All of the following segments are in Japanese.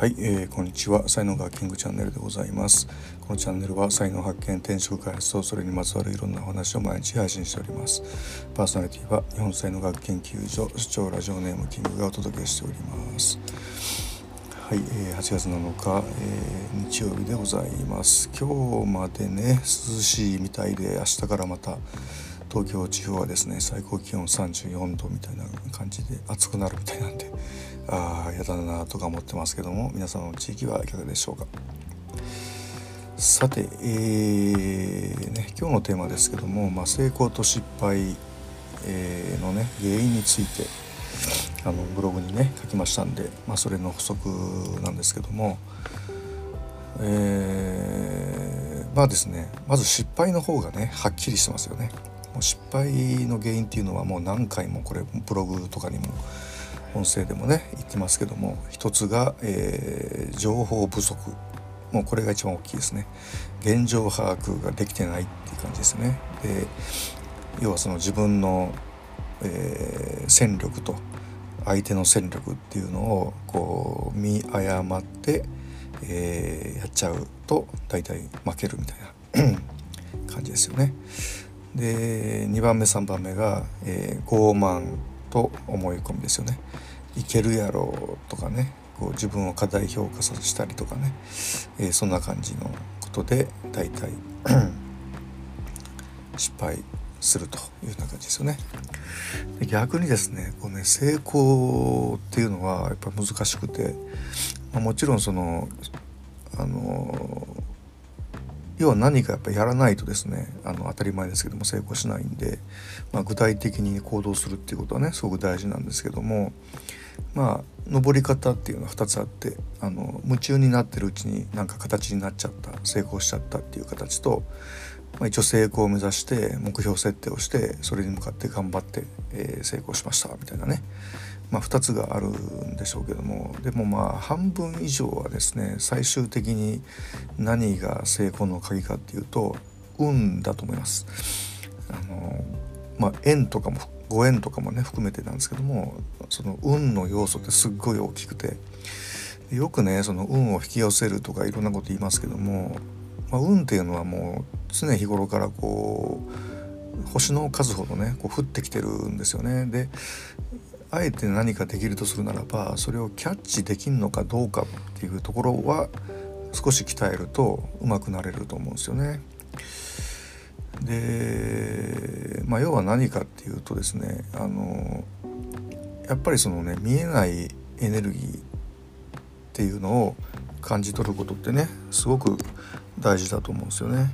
はい、えー、こんにちは。才能学キングチャンネルでございます。このチャンネルは才能発見転職開発とそれにまつわるいろんなお話を毎日配信しております。パーソナリティは日本才能学研究所主張ラジオネームキングがお届けしております。はい、えー、8月7日、えー、日曜日でございます。今日までね涼しいみたいで明日からまた東京地方はですね最高気温34度みたいな感じで暑くなるみたいなんでああやだなとか思ってますけども皆さんの地域はいかがでしょうか？さて、えーね、今日のテーマですけども、まあ、成功と失敗、えー、のね原因についてあのブログにね書きましたんで、まあ、それの補足なんですけども、えー、まあですねまず失敗の方がねはっきりしてますよね。もう失敗の原因っていうのはもう何回もこれブログとかにも音声でもね言ってますけども一つが、えー、情報不足。もうこれが一番大きいですね。現状把握ができてないっていう感じですね。で要はその自分の、えー、戦力と相手の戦力っていうのをこう見誤って、えー、やっちゃうと大体負けるみたいな 感じですよね。で2番目3番目が、えー、傲慢と思い込みですよね。いけるやろうとかねこう自分を過大評価させたりとかね、えー、そんな感じのことで大体失敗するというような感じですよね。で逆にですねこうね成功っていうのはやっぱ難しくて、まあ、もちろんそのあの要は何かやっぱやらないとですねあの当たり前ですけども成功しないんで、まあ、具体的に行動するっていうことはねすごく大事なんですけどもまあ登り方っていうのは2つあってあの夢中になってるうちになんか形になっちゃった成功しちゃったっていう形と、まあ、一応成功を目指して目標設定をしてそれに向かって頑張って、え、成功しましたみたいなねまあ、2つがあるんでしょうけどもでもまあ半分以上はですね最終的に何が成功の鍵かっていうと運だと思います。あのまあ、縁とかもご縁とかもね含めてなんですけどもその運の要素ってすっごい大きくてよくねその運を引き寄せるとかいろんなこと言いますけども、まあ、運っていうのはもう常日頃からこう星の数ほどねこう降ってきてるんですよね。であえて何かできるとするならばそれをキャッチできるのかどうかっていうところは少し鍛えると上手くなれると思うんですよね。で、まあ、要は何かっていうとですねあのやっぱりそのね見えないエネルギーっていうのを感じ取ることってねすごく大事だと思うんですよね。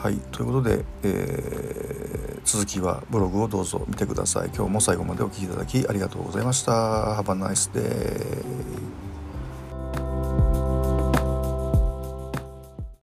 はいということで、えー、続きはブログをどうぞ見てください。今日も最後までお聴きいただきありがとうございました。Have a nice day.